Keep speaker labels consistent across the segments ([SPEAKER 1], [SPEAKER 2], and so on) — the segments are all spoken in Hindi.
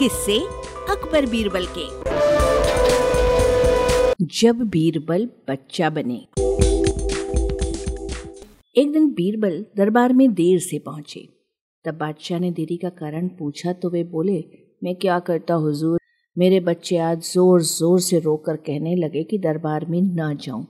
[SPEAKER 1] किससे अकबर बीरबल के। जब बीरबल बच्चा बने। एक दिन बीरबल दरबार में देर से पहुँचे। तब बादशाह ने देरी का कारण पूछा तो वे बोले, मैं क्या करता हुजूर? मेरे बच्चे आज ज़ोर ज़ोर से रोकर कहने लगे कि दरबार में न जाऊँ।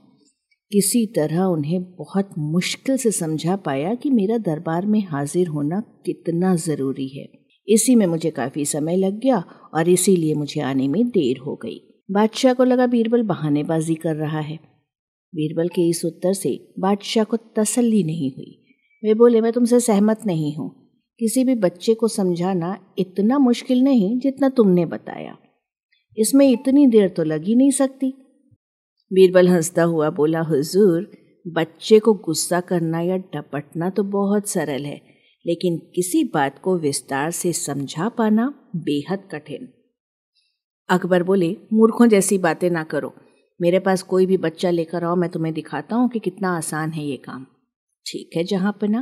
[SPEAKER 1] किसी तरह उन्हें बहुत मुश्किल से समझा पाया कि मेरा दरबार में हाजिर होना कितना ज़रूरी है। इसी में मुझे काफ़ी समय लग गया और इसीलिए मुझे आने में देर हो गई। बादशाह को लगा बीरबल बहानेबाजी कर रहा है। बीरबल के इस उत्तर से बादशाह को तसल्ली नहीं हुई। वे बोले, मैं तुमसे सहमत नहीं हूँ। किसी भी बच्चे को समझाना इतना मुश्किल नहीं जितना तुमने बताया। इसमें इतनी देर तो लग ही नहीं सकती। बीरबल हंसता हुआ बोला, हुजूर, बच्चे को गुस्सा करना या डपटना तो बहुत सरल है। लेकिन किसी बात को विस्तार से समझा पाना बेहद कठिन। अकबर बोले, मूर्खों जैसी बातें ना करो। मेरे पास कोई भी बच्चा लेकर आओ, मैं तुम्हें दिखाता हूँ कि कितना आसान है ये काम। ठीक है, जहाँ पना।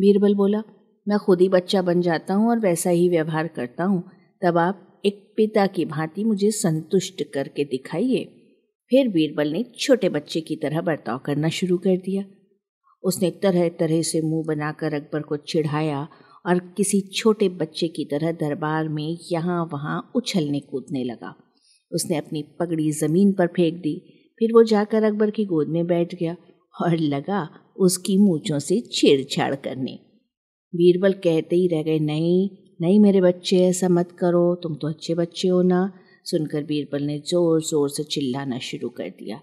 [SPEAKER 1] बीरबल बोला, मैं खुद ही बच्चा बन जाता हूँ और वैसा ही व्यवहार करता हूँ। तब आप एक पिता की भांति मुझे संतुष्ट करके दिखाइए। फिर बीरबल ने छोटे बच्चे की तरह बर्ताव करना शुरू कर दिया। उसने तरह तरह से मुँह बनाकर अकबर को चिढ़ाया और किसी छोटे बच्चे की तरह दरबार में यहाँ वहाँ उछलने कूदने लगा। उसने अपनी पगड़ी ज़मीन पर फेंक दी, फिर वो जाकर अकबर की गोद में बैठ गया और लगा उसकी मूछों से छेड़छाड़ करने। बीरबल कहते ही रह गए, नहीं नहीं मेरे बच्चे, ऐसा मत करो, तुम तो अच्छे बच्चे हो ना। सुनकर बीरबल ने ज़ोर ज़ोर से चिल्लाना शुरू कर दिया।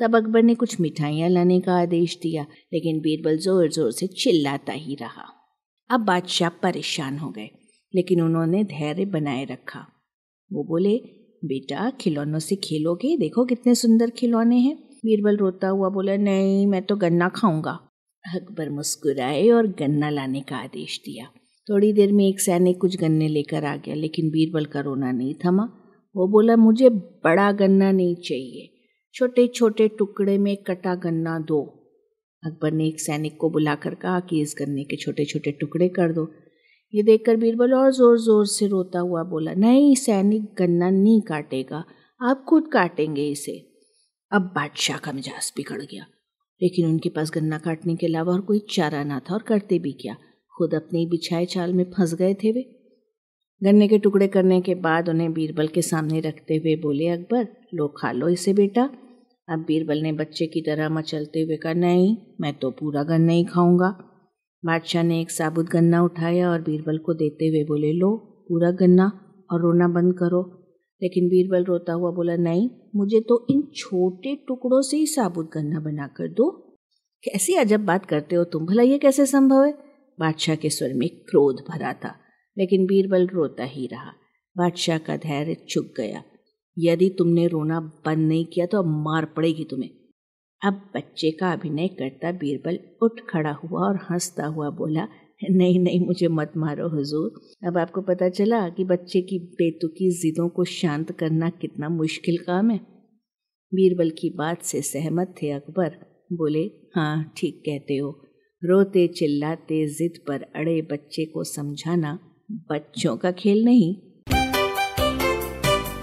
[SPEAKER 1] तब अकबर ने कुछ मिठाइयाँ लाने का आदेश दिया, लेकिन बीरबल ज़ोर ज़ोर से चिल्लाता ही रहा। अब बादशाह परेशान हो गए, लेकिन उन्होंने धैर्य बनाए रखा। वो बोले, बेटा, खिलौनों से खेलोगे? देखो कितने सुंदर खिलौने हैं। बीरबल रोता हुआ बोला, नहीं, मैं तो गन्ना खाऊँगा। अकबर मुस्कुराए और गन्ना लाने का आदेश दिया। थोड़ी देर में एक सैनिक कुछ गन्ने लेकर आ गया, लेकिन बीरबल का रोना नहीं थमा। वो बोला, मुझे बड़ा गन्ना नहीं चाहिए। छोटे छोटे टुकड़े में कटा गन्ना दो। अकबर ने एक सैनिक को बुलाकर कहा कि इस गन्ने के छोटे छोटे टुकड़े कर दो। ये देखकर बीरबल और ज़ोर ज़ोर से रोता हुआ बोला, नहीं, सैनिक गन्ना नहीं काटेगा। आप खुद काटेंगे इसे। अब बादशाह का मिजाज बिगड़ गया। लेकिन उनके पास गन्ना काटने के अलावा और कोई चारा ना था और करते भी क्या? खुद अपने बिछाए चाल में फंस गए थे वे। गन्ने के टुकड़े करने के बाद उन्हें बीरबल के सामने रखते हुए बोले, अकबर लो खा लो इसे बेटा। अब बीरबल ने बच्चे की तरह मचलते हुए कहा, नहीं, मैं तो पूरा गन्ना ही खाऊँगा। बादशाह ने एक साबुत गन्ना उठाया और बीरबल को देते हुए बोले, लो, पूरा गन्ना और रोना बंद करो। लेकिन बीरबल रोता हुआ बोला, नहीं, मुझे तो इन छोटे टुकड़ों से ही साबुत गन्ना बनाकर दो। कैसी अजब बात करते हो तुम, भला ये कैसे संभव है? बादशाह के स्वर में क्रोध भरा था। लेकिन बीरबल रोता ही रहा। बादशाह का धैर्य चुक गया। यदि तुमने रोना बंद नहीं किया तो अब मार पड़ेगी तुम्हें। अब बच्चे का अभिनय करता बीरबल उठ खड़ा हुआ और हंसता हुआ बोला, नहीं नहीं, मुझे मत मारो हुजूर। अब आपको पता चला कि बच्चे की बेतुकी जिदों को शांत करना कितना मुश्किल काम है? बीरबल की बात से सहमत थे अकबर। बोले हाँ ठीक कहते हो। रोते चिल्लाते जिद पर अड़े बच्चे को समझाना बच्चों का खेल नहीं।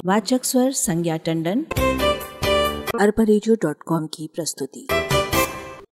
[SPEAKER 1] वाचक स्वर संज्ञा टंडन। अरबरेजियो डॉट कॉम की प्रस्तुति।